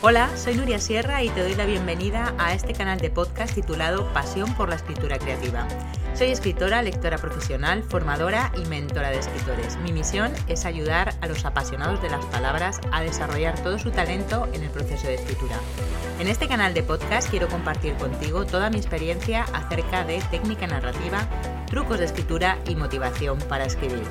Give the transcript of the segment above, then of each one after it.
Hola, soy Nuria Sierra y te doy la bienvenida a este canal de podcast titulado Pasión por la Escritura Creativa. Soy escritora, lectora profesional, formadora y mentora de escritores. Mi misión es ayudar a los apasionados de las palabras a desarrollar todo su talento en el proceso de escritura. En este canal de podcast quiero compartir contigo toda mi experiencia acerca de técnica narrativa, trucos de escritura y motivación para escribir.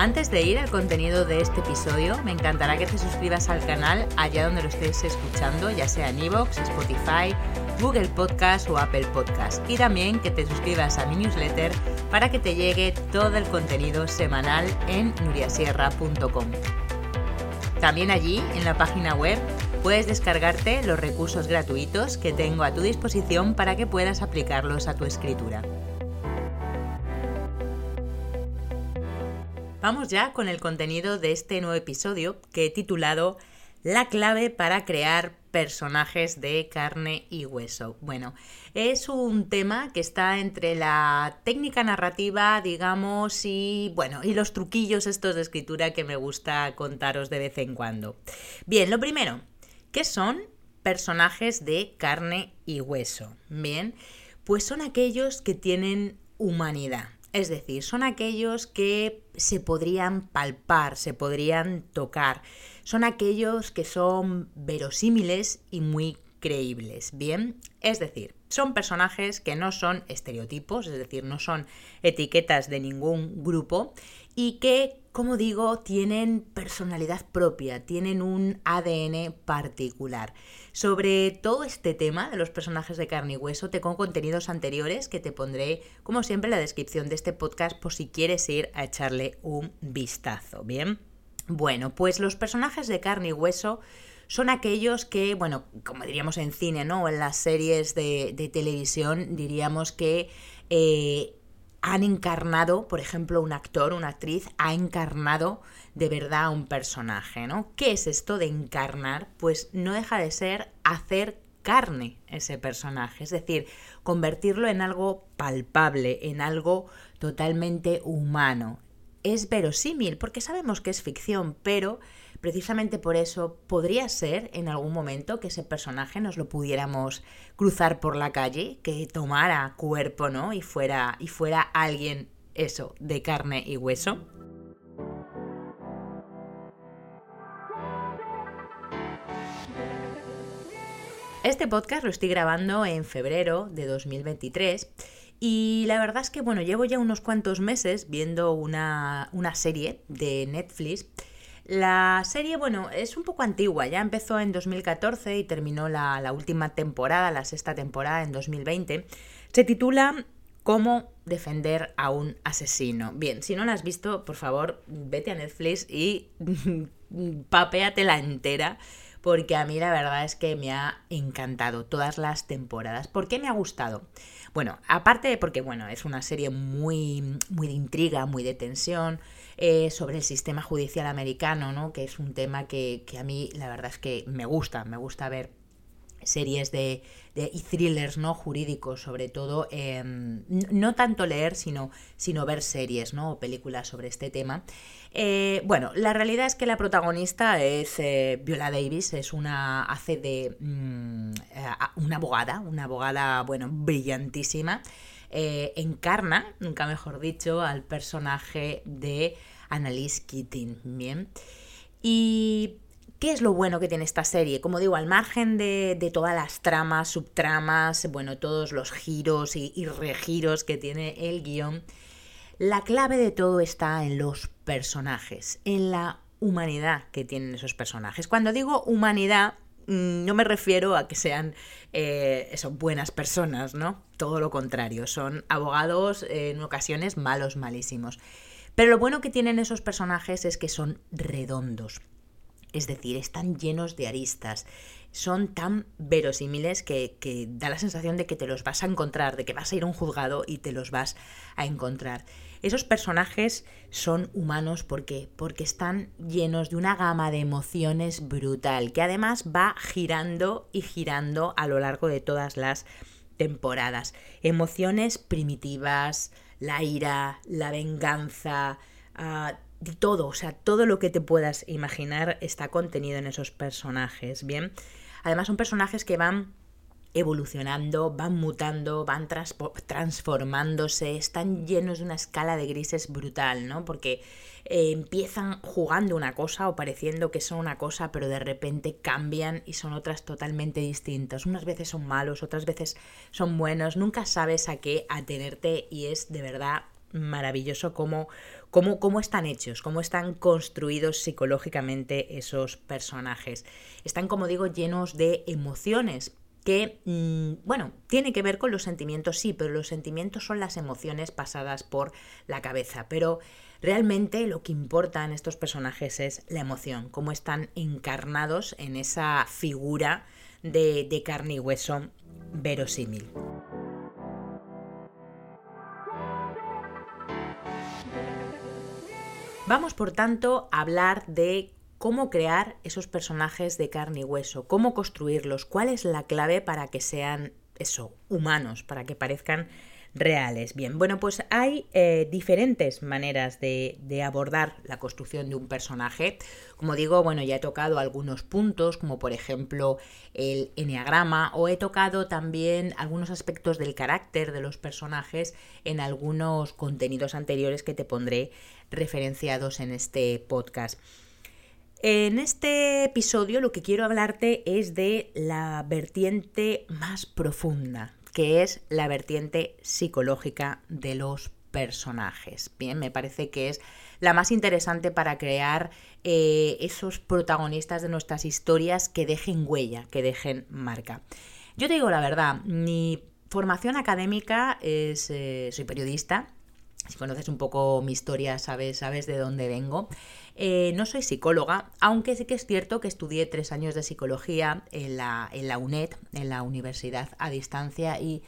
Antes de ir al contenido de este episodio, me encantará que te suscribas al canal allá donde lo estés escuchando, ya sea en iVoox, Spotify, Google Podcast o Apple Podcast. Y también que te suscribas a mi newsletter para que te llegue todo el contenido semanal en nuriasierra.com. También allí, en la página web, puedes descargarte los recursos gratuitos que tengo a tu disposición para que puedas aplicarlos a tu escritura. Vamos ya con el contenido de este nuevo episodio que he titulado La clave para crear personajes de carne y hueso. Bueno, es un tema que está entre la técnica narrativa, digamos, y bueno, y los truquillos estos de escritura que me gusta contaros de vez en cuando. Bien, lo primero, ¿qué son personajes de carne y hueso? Bien, pues son aquellos que tienen humanidad. Es decir, son aquellos que se podrían palpar, se podrían tocar. Son aquellos que son verosímiles y muy creíbles. Bien, es decir, son personajes que no son estereotipos, es decir, no son etiquetas de ningún grupo y que, como digo, tienen personalidad propia, tienen un ADN particular. Sobre todo este tema de los personajes de carne y hueso, tengo contenidos anteriores que te pondré, como siempre, en la descripción de este podcast por si quieres ir a echarle un vistazo. Bien, bueno, pues los personajes de carne y hueso son aquellos que, bueno, como diríamos en cine, ¿no? O en las series de, televisión, diríamos que eh, han encarnado, por ejemplo, un actor, una actriz, ha encarnado de verdad a un personaje, ¿no? ¿Qué es esto de encarnar? Pues no deja de ser hacer carne ese personaje, es decir, convertirlo en algo palpable, en algo totalmente humano. Es verosímil, porque sabemos que es ficción, pero Precisamente por eso podría ser en algún momento que ese personaje nos lo pudiéramos cruzar por la calle, que tomara cuerpo, ¿no? Y fuera, y fuera alguien, eso, de carne y hueso. Este podcast lo estoy grabando en febrero de 2023 y la verdad es que, bueno, llevo ya unos cuantos meses viendo una, una serie de Netflix la serie, bueno, es un poco antigua, ya empezó en 2014 y terminó la, última temporada, la sexta temporada en 2020. Se titula Cómo defender a un asesino. Bien, si no la has visto, por favor, vete a Netflix y la entera porque a mí la verdad es que me ha encantado todas las temporadas. ¿Por qué me ha gustado? Bueno, aparte de porque, bueno, es una serie muy, muy de intriga, muy de tensión, eh, sobre el sistema judicial americano, ¿no? Que es un tema que, que a mí la verdad es que me gusta, me gusta ver series de, y thrillers no jurídicos sobre todo em, no tanto leer sino, sino ver series ¿no? o películas sobre este tema eh, bueno la realidad es que la protagonista es eh, Viola Davis es una hace de mm, una abogada una abogada bueno brillantísima eh, encarna nunca mejor dicho al personaje de Annalise Keating bien y ¿Qué es lo bueno que tiene esta serie? Como digo, al margen de, todas las tramas, subtramas, bueno, todos los giros y, y regiros que tiene el guion, la clave de todo está en los personajes, en la humanidad que tienen esos personajes. Cuando digo humanidad, no me refiero a que sean eh, buenas personas, ¿no? Todo lo contrario, son abogados en ocasiones malos, malísimos. Pero lo bueno que tienen esos personajes es que son redondos. Es decir, están llenos de aristas, son tan verosímiles que, que, da la sensación de que te los vas a encontrar, de que vas a ir a un juzgado y te los vas a encontrar. Esos personajes son humanos porque porque están llenos de una gama de emociones brutal, que además va girando y girando a lo largo de todas las temporadas. Emociones primitivas, la ira, la venganza, de todo, o sea, todo lo que te puedas imaginar está contenido en esos personajes, ¿bien? Además son personajes que van evolucionando, van mutando, van transformándose, están llenos de una escala de grises brutal, ¿no? Porque eh, empiezan jugando una cosa o pareciendo que son una cosa, pero de repente cambian y son otras totalmente distintas. Unas veces son malos, otras veces son buenos, nunca sabes a qué atenerte y es de verdad maravilloso cómo, cómo, cómo, están hechos, cómo están construidos psicológicamente esos personajes. Están, como digo, llenos de emociones, que, mm, bueno, tiene que ver con los sentimientos, sí, pero los sentimientos son las emociones pasadas por la cabeza. Pero realmente lo que importa en estos personajes es la emoción, cómo están encarnados en esa figura de, de carne y hueso verosímil. Vamos, por tanto, a hablar de cómo crear esos personajes de carne y hueso, cómo construirlos, cuál es la clave para que sean eso, humanos, para que parezcan reales. Bien, bueno, pues hay eh, diferentes maneras de, abordar la construcción de un personaje. Como digo, bueno, ya he tocado algunos puntos, como por ejemplo el enneagrama, o he tocado también algunos aspectos del carácter de los personajes en algunos contenidos anteriores que te pondré referenciados en este podcast. En este episodio lo que quiero hablarte es de la vertiente más profunda, que es la vertiente psicológica de los personajes. Bien, me parece que es la más interesante para crear eh, esos protagonistas de nuestras historias que dejen huella, que dejen marca. Yo te digo la verdad, mi formación académica es, eh, soy periodista, si conoces un poco mi historia, sabes, sabes de dónde vengo. Eh, no soy psicóloga, aunque sí que es cierto que estudié tres años de psicología en la, en la UNED, en la Universidad a Distancia, y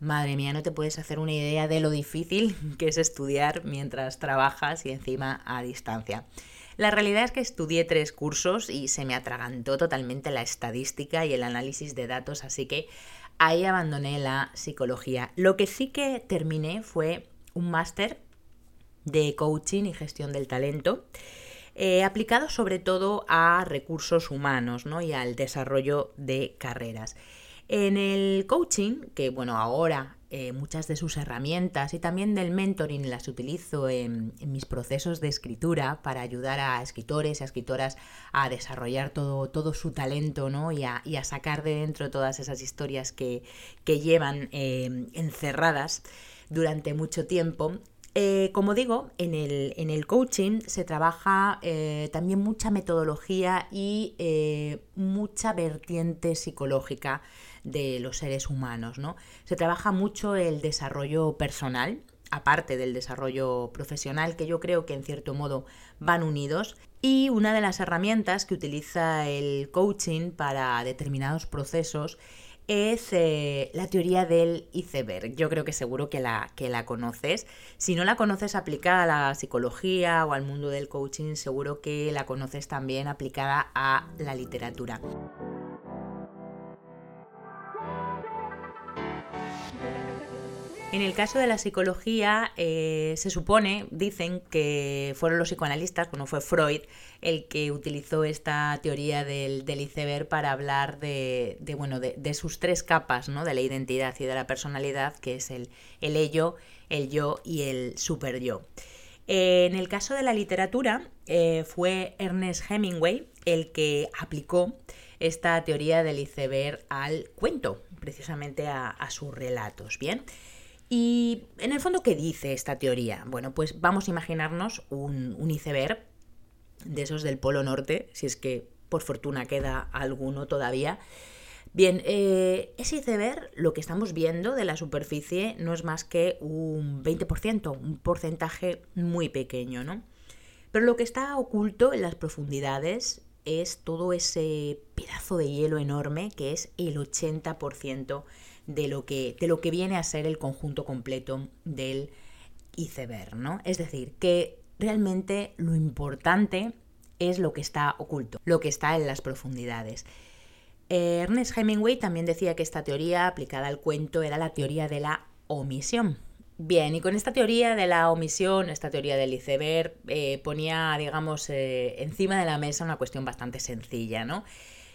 madre mía, no te puedes hacer una idea de lo difícil que es estudiar mientras trabajas y encima a distancia. La realidad es que estudié tres cursos y se me atragantó totalmente la estadística y el análisis de datos, así que ahí abandoné la psicología. Lo que sí que terminé fue un máster de coaching y gestión del talento, eh, aplicado sobre todo a recursos humanos ¿no? y al desarrollo de carreras. En el coaching, que bueno, ahora eh, muchas de sus herramientas y también del mentoring las utilizo en, mis procesos de escritura para ayudar a escritores y a escritoras a desarrollar todo, todo su talento ¿no? y, a, sacar de dentro todas esas historias que, llevan eh, encerradas durante mucho tiempo. Eh, como digo, en el, en el, coaching se trabaja eh, también mucha metodología y eh, mucha vertiente psicológica de los seres humanos. ¿no? Se trabaja mucho el desarrollo personal, aparte del desarrollo profesional, que yo creo que en cierto modo van unidos. Y una de las herramientas que utiliza el coaching para determinados procesos es eh, la teoría del iceberg. Yo creo que seguro que la, que la conoces. Si no la conoces aplicada a la psicología o al mundo del coaching, seguro que la conoces también aplicada a la literatura. En el caso de la psicología, eh, se supone, dicen que fueron los psicoanalistas, bueno, fue Freud el que utilizó esta teoría del, iceberg para hablar de, bueno, de, sus tres capas, ¿no? De la identidad y de la personalidad, que es el, el ello, el yo y el super yo. Eh, en el caso de la literatura, eh, fue Ernest Hemingway el que aplicó esta teoría del iceberg al cuento, precisamente a, a sus relatos. Bien. Y en el fondo, ¿qué dice esta teoría? Bueno, pues vamos a imaginarnos un, iceberg de esos del Polo Norte, si es que por fortuna queda alguno todavía. Bien, eh, ese iceberg, lo que estamos viendo de la superficie, no es más que un 20%, un porcentaje muy pequeño, ¿no? Pero lo que está oculto en las profundidades es todo ese pedazo de hielo enorme que es el 80% de lo que, de lo que viene a ser el conjunto completo del iceberg, ¿no? Es decir, que realmente lo importante es lo que está oculto, lo que está en las profundidades. Ernest Hemingway también decía que esta teoría aplicada al cuento era la teoría de la omisión. Bien, y con esta teoría de la omisión, esta teoría del iceberg, eh, ponía, digamos, eh, encima de la mesa una cuestión bastante sencilla, ¿no?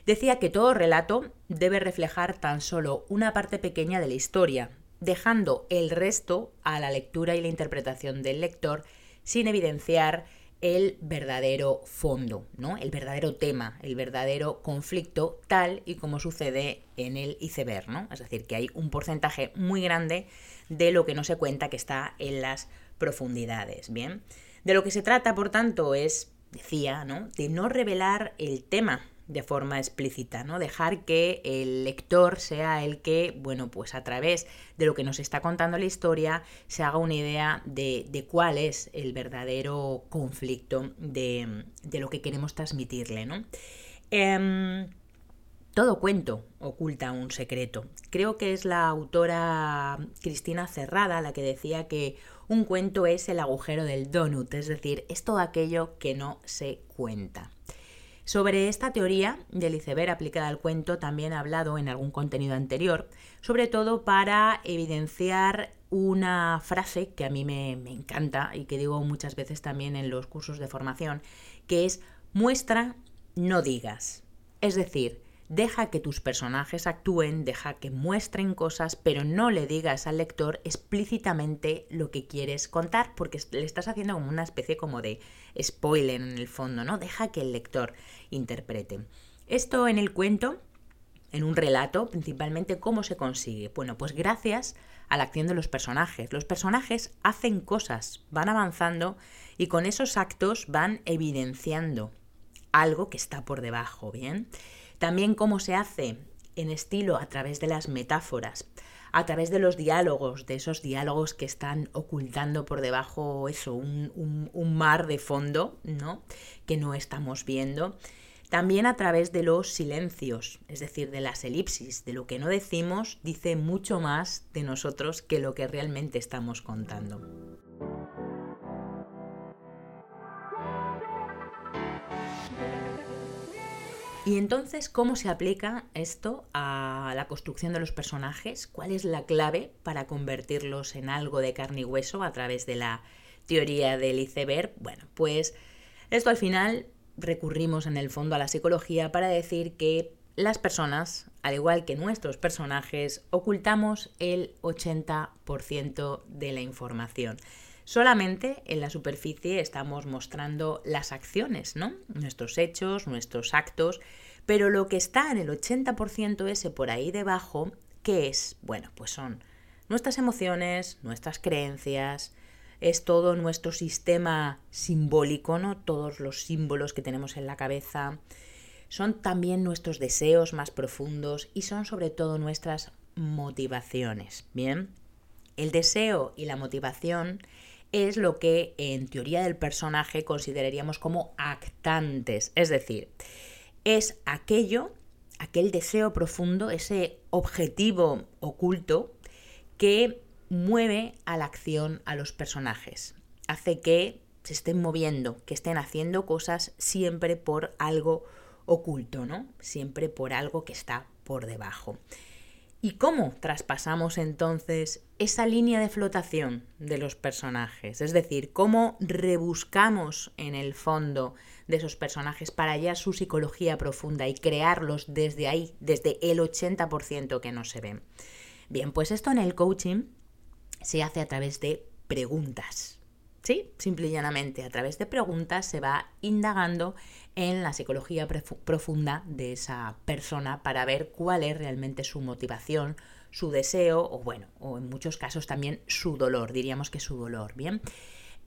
Decía que todo relato debe reflejar tan solo una parte pequeña de la historia, dejando el resto a la lectura y la interpretación del lector sin evidenciar el verdadero fondo, ¿no? El verdadero tema, el verdadero conflicto, tal y como sucede en el iceberg, ¿no? Es decir, que hay un porcentaje muy grande de lo que no se cuenta que está en las profundidades, ¿bien? De lo que se trata, por tanto, es, decía, ¿no? De no revelar el tema de forma explícita, ¿no? Dejar que el lector sea el que, bueno, pues a través de lo que nos está contando la historia, se haga una idea de, cuál es el verdadero conflicto de, lo que queremos transmitirle, ¿no? Em, todo cuento oculta un secreto. Creo que es la autora Cristina Cerrada la que decía que un cuento es el agujero del donut, es decir, es todo aquello que no se cuenta. Sobre esta teoría del iceberg aplicada al cuento también he hablado en algún contenido anterior, sobre todo para evidenciar una frase que a mí me, me encanta y que digo muchas veces también en los cursos de formación, que es muestra, no digas. Es decir, Deja que tus personajes actúen, deja que muestren cosas, pero no le digas al lector explícitamente lo que quieres contar, porque le estás haciendo como una especie como de spoiler en el fondo, ¿no? Deja que el lector interprete. Esto en el cuento, en un relato, principalmente, ¿cómo se consigue? Bueno, pues gracias a la acción de los personajes. Los personajes hacen cosas, van avanzando y con esos actos van evidenciando algo que está por debajo, ¿bien? También cómo se hace en estilo a través de las metáforas, a través de los diálogos, de esos diálogos que están ocultando por debajo eso, un, mar de fondo, ¿no? Que no estamos viendo. También a través de los silencios, es decir, de las elipsis, de lo que no decimos, dice mucho más de nosotros que lo que realmente estamos contando. Y entonces, ¿cómo se aplica esto a la construcción de los personajes? ¿Cuál es la clave para convertirlos en algo de carne y hueso a través de la teoría del iceberg? Bueno, pues esto al final recurrimos en el fondo a la psicología para decir que las personas, al igual que nuestros personajes, ocultamos el 80% de la información. Solamente en la superficie estamos mostrando las acciones, ¿no? Nuestros hechos, nuestros actos, pero lo que está en el 80% ese por ahí debajo, ¿qué es? Bueno, pues son nuestras emociones, nuestras creencias, es todo nuestro sistema simbólico, ¿no? Todos los símbolos que tenemos en la cabeza, son también nuestros deseos más profundos y son sobre todo nuestras motivaciones, ¿bien? El deseo y la motivación es lo que en teoría del personaje consideraríamos como actantes, es decir, es aquello, aquel deseo profundo, ese objetivo oculto que mueve a la acción a los personajes, hace que se estén moviendo, que estén haciendo cosas siempre por algo oculto, ¿no? Siempre por algo que está por debajo. ¿Y cómo traspasamos entonces esa línea de flotación de los personajes? Es decir, cómo rebuscamos en el fondo de esos personajes para hallar su psicología profunda y crearlos desde ahí, desde el 80% que no se ven. Bien, pues esto en el coaching se hace a través de preguntas. Sí, simple y llanamente, a través de preguntas se va indagando en la psicología profunda de esa persona para ver cuál es realmente su motivación, su deseo o bueno, o en muchos casos también su dolor, diríamos que su dolor, ¿bien?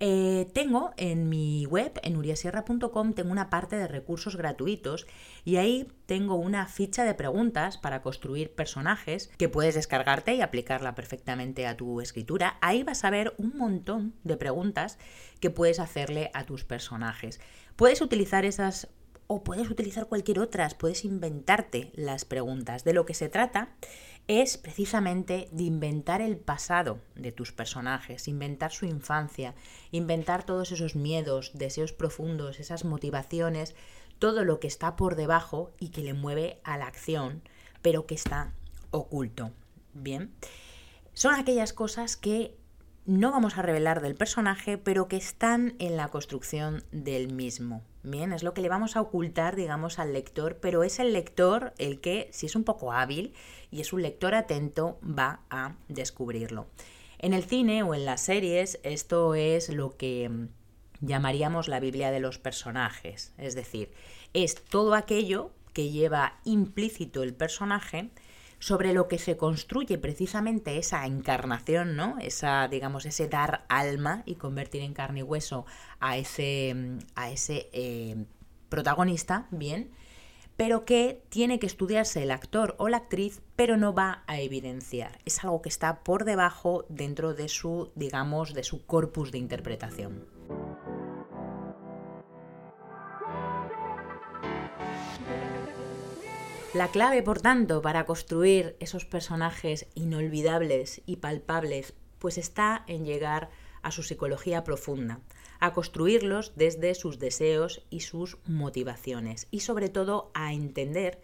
Eh, tengo en mi web, en uriasierra.com, tengo una parte de recursos gratuitos y ahí tengo una ficha de preguntas para construir personajes que puedes descargarte y aplicarla perfectamente a tu escritura. Ahí vas a ver un montón de preguntas que puedes hacerle a tus personajes. Puedes utilizar esas o puedes utilizar cualquier otras, puedes inventarte las preguntas. De lo que se trata es precisamente de inventar el pasado de tus personajes, inventar su infancia, inventar todos esos miedos, deseos profundos, esas motivaciones, todo lo que está por debajo y que le mueve a la acción, pero que está oculto. Bien, son aquellas cosas que no vamos a revelar del personaje, pero que están en la construcción del mismo. Bien, es lo que le vamos a ocultar, digamos, al lector, pero es el lector el que, si es un poco hábil y es un lector atento, va a descubrirlo. En el cine o en las series, esto es lo que mm, llamaríamos la Biblia de los personajes, es decir, es todo aquello que lleva implícito el personaje sobre lo que se construye precisamente esa encarnación, ¿no? Esa, digamos, ese dar alma y convertir en carne y hueso a ese, a ese eh, protagonista, bien, pero que tiene que estudiarse el actor o la actriz, pero no va a evidenciar. Es algo que está por debajo dentro de su, digamos, de su corpus de interpretación. La clave, por tanto, para construir esos personajes inolvidables y palpables, pues está en llegar a su psicología profunda, a construirlos desde sus deseos y sus motivaciones, y sobre todo a entender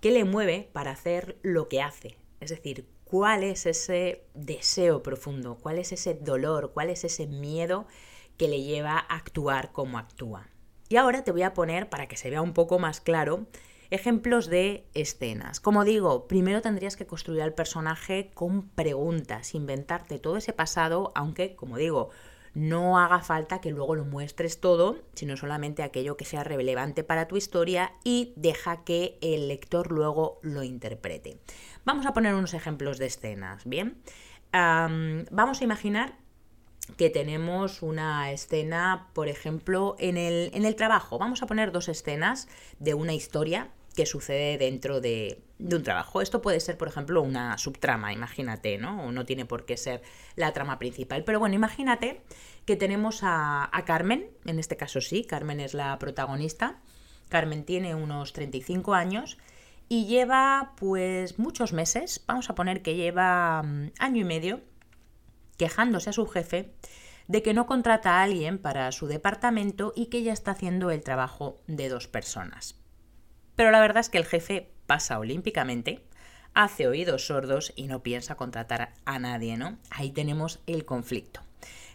qué le mueve para hacer lo que hace, es decir, cuál es ese deseo profundo, cuál es ese dolor, cuál es ese miedo que le lleva a actuar como actúa. Y ahora te voy a poner, para que se vea un poco más claro, Ejemplos de escenas. Como digo, primero tendrías que construir al personaje con preguntas, inventarte todo ese pasado, aunque, como digo, no haga falta que luego lo muestres todo, sino solamente aquello que sea relevante para tu historia y deja que el lector luego lo interprete. Vamos a poner unos ejemplos de escenas, ¿bien? vamos a imaginar que tenemos una escena, por ejemplo, en el, en el trabajo. Vamos a poner dos escenas de una historia que sucede dentro de, un trabajo. Esto puede ser, por ejemplo, una subtrama, imagínate, ¿no? O no tiene por qué ser la trama principal. Pero bueno, imagínate que tenemos a, Carmen, en este caso sí, Carmen es la protagonista. Carmen tiene unos 35 años y lleva pues muchos meses, vamos a poner que lleva mm, año y medio, quejándose a su jefe de que no contrata a alguien para su departamento y que ya está haciendo el trabajo de dos personas. Pero la verdad es que el jefe pasa olímpicamente, hace oídos sordos y no piensa contratar a nadie, ¿no? Ahí tenemos el conflicto.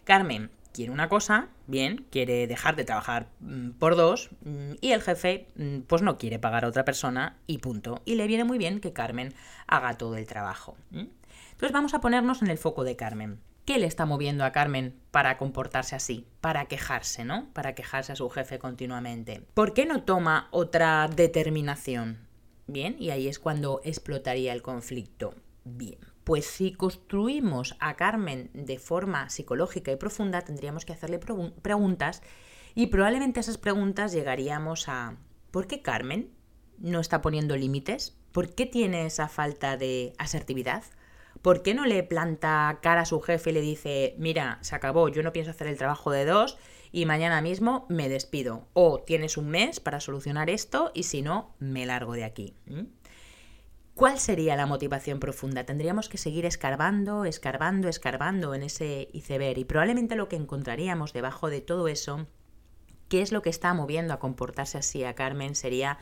Carmen quiere una cosa, bien, quiere dejar de trabajar mm, por dos mm, y el jefe mm, pues no quiere pagar a otra persona y punto. Y le viene muy bien que Carmen haga todo el trabajo. Entonces vamos a ponernos en el foco de Carmen. ¿Qué le está moviendo a Carmen para comportarse así? Para quejarse, ¿no? Para quejarse a su jefe continuamente. ¿Por qué no toma otra determinación? Bien, y ahí es cuando explotaría el conflicto. Bien, pues si construimos a Carmen de forma psicológica y profunda, tendríamos que hacerle preguntas y probablemente esas preguntas llegaríamos a ¿por qué Carmen no está poniendo límites? ¿Por qué tiene esa falta de asertividad? ¿Por qué no le planta cara a su jefe y le dice, mira, se acabó, yo no pienso hacer el trabajo de dos y mañana mismo me despido? O tienes un mes para solucionar esto y si no, me largo de aquí. ¿Cuál sería la motivación profunda? Tendríamos que seguir escarbando, escarbando, escarbando en ese iceberg y probablemente lo que encontraríamos debajo de todo eso, qué es lo que está moviendo a comportarse así a Carmen, sería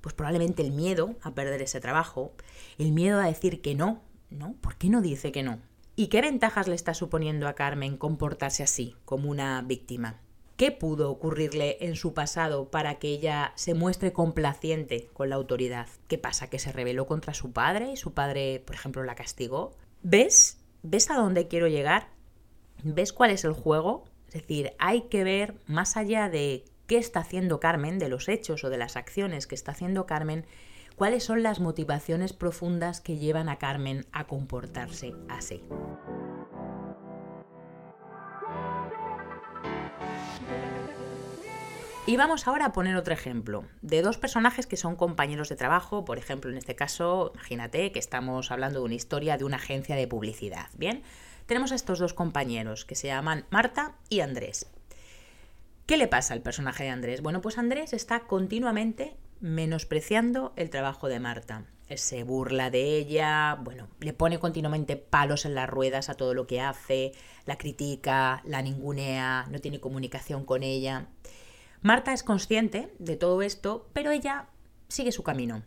pues probablemente el miedo a perder ese trabajo, el miedo a decir que no ¿no? ¿Por qué no dice que no? ¿Y qué ventajas le está suponiendo a Carmen comportarse así, como una víctima? ¿Qué pudo ocurrirle en su pasado para que ella se muestre complaciente con la autoridad? ¿Qué pasa? ¿Que se rebeló contra su padre y su padre, por ejemplo, la castigó? ¿Ves? ¿Ves a dónde quiero llegar? ¿Ves cuál es el juego? Es decir, hay que ver más allá de qué está haciendo Carmen, de los hechos o de las acciones que está haciendo Carmen, cuáles son las motivaciones profundas que llevan a Carmen a comportarse así. Y vamos ahora a poner otro ejemplo de dos personajes que son compañeros de trabajo. Por ejemplo, en este caso, imagínate que estamos hablando de una historia de una agencia de publicidad. Bien, tenemos a estos dos compañeros que se llaman Marta y Andrés. ¿Qué le pasa al personaje de Andrés? Bueno, pues Andrés está continuamente menospreciando el trabajo de Marta. Se burla de ella, bueno, le pone continuamente palos en las ruedas a todo lo que hace, la critica, la ningunea, no tiene comunicación con ella. Marta es consciente de todo esto, pero ella sigue su camino.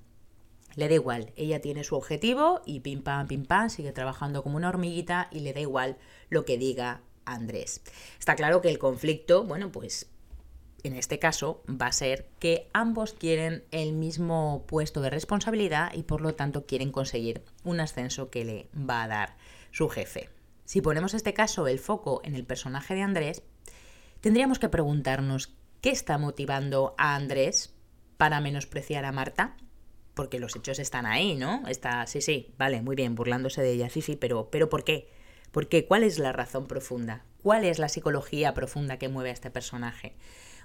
Le da igual, ella tiene su objetivo y pim pam, pim pam, sigue trabajando como una hormiguita y le da igual lo que diga Andrés. Está claro que el conflicto, bueno, pues en este caso va a ser que ambos quieren el mismo puesto de responsabilidad y por lo tanto quieren conseguir un ascenso que le va a dar su jefe. Si ponemos este caso el foco en el personaje de Andrés, tendríamos que preguntarnos qué está motivando a Andrés para menospreciar a Marta, porque los hechos están ahí, ¿no? Está, sí, sí, vale, muy bien, burlándose de ella, sí, sí, pero, pero ¿por qué? ¿Por qué? ¿Cuál es la razón profunda? ¿Cuál es la psicología profunda que mueve a este personaje?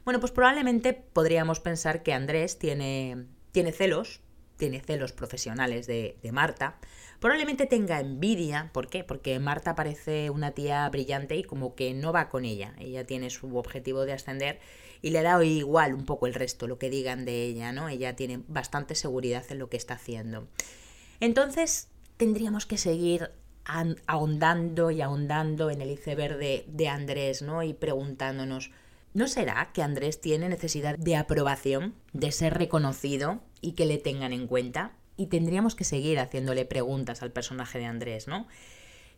Bueno, pues probablemente podríamos pensar que Andrés tiene, tiene celos, tiene celos profesionales de, Marta. Probablemente tenga envidia. ¿Por qué? Porque Marta parece una tía brillante y como que no va con ella. Ella tiene su objetivo de ascender y le da igual un poco el resto, lo que digan de ella, ¿no? Ella tiene bastante seguridad en lo que está haciendo. Entonces, tendríamos que seguir ahondando y ahondando en el iceberg de, de Andrés, ¿no? Y preguntándonos, ¿No será que Andrés tiene necesidad de aprobación, de ser reconocido y que le tengan en cuenta? Y tendríamos que seguir haciéndole preguntas al personaje de Andrés, ¿no?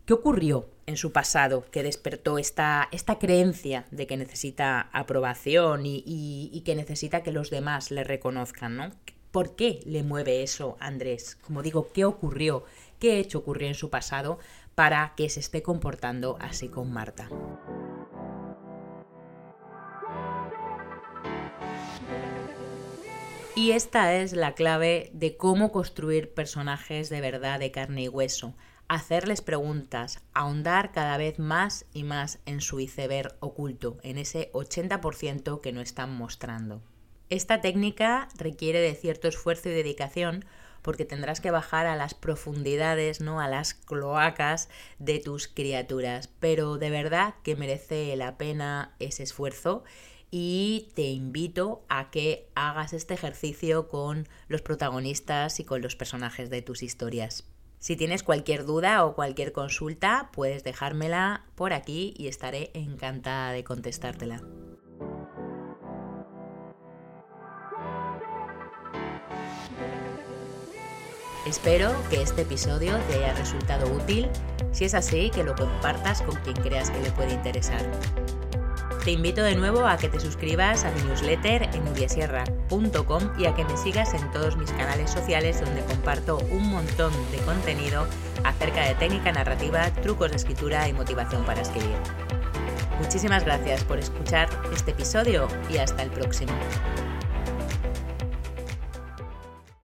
¿Qué ocurrió en su pasado que despertó esta, esta creencia de que necesita aprobación y, y, que necesita que los demás le reconozcan, ¿no? ¿Por qué le mueve eso a Andrés? Como digo, ¿qué ocurrió? ¿Qué hecho ocurrió en su pasado para que se esté comportando así con Marta? Y esta es la clave de cómo construir personajes de verdad de carne y hueso. Hacerles preguntas, ahondar cada vez más y más en su iceberg oculto, en ese 80% que no están mostrando. Esta técnica requiere de cierto esfuerzo y dedicación porque tendrás que bajar a las profundidades, ¿no? a las cloacas de tus criaturas, pero de verdad que merece la pena ese esfuerzo y te invito a que hagas este ejercicio con los protagonistas y con los personajes de tus historias. Si tienes cualquier duda o cualquier consulta, puedes dejármela por aquí y estaré encantada de contestártela. Espero que este episodio te haya resultado útil. Si es así, que lo compartas con quien creas que le puede interesar. Te invito de nuevo a que te suscribas a mi newsletter en udiasierra.com y a que me sigas en todos mis canales sociales donde comparto un montón de contenido acerca de técnica narrativa, trucos de escritura y motivación para escribir. Muchísimas gracias por escuchar este episodio y hasta el próximo.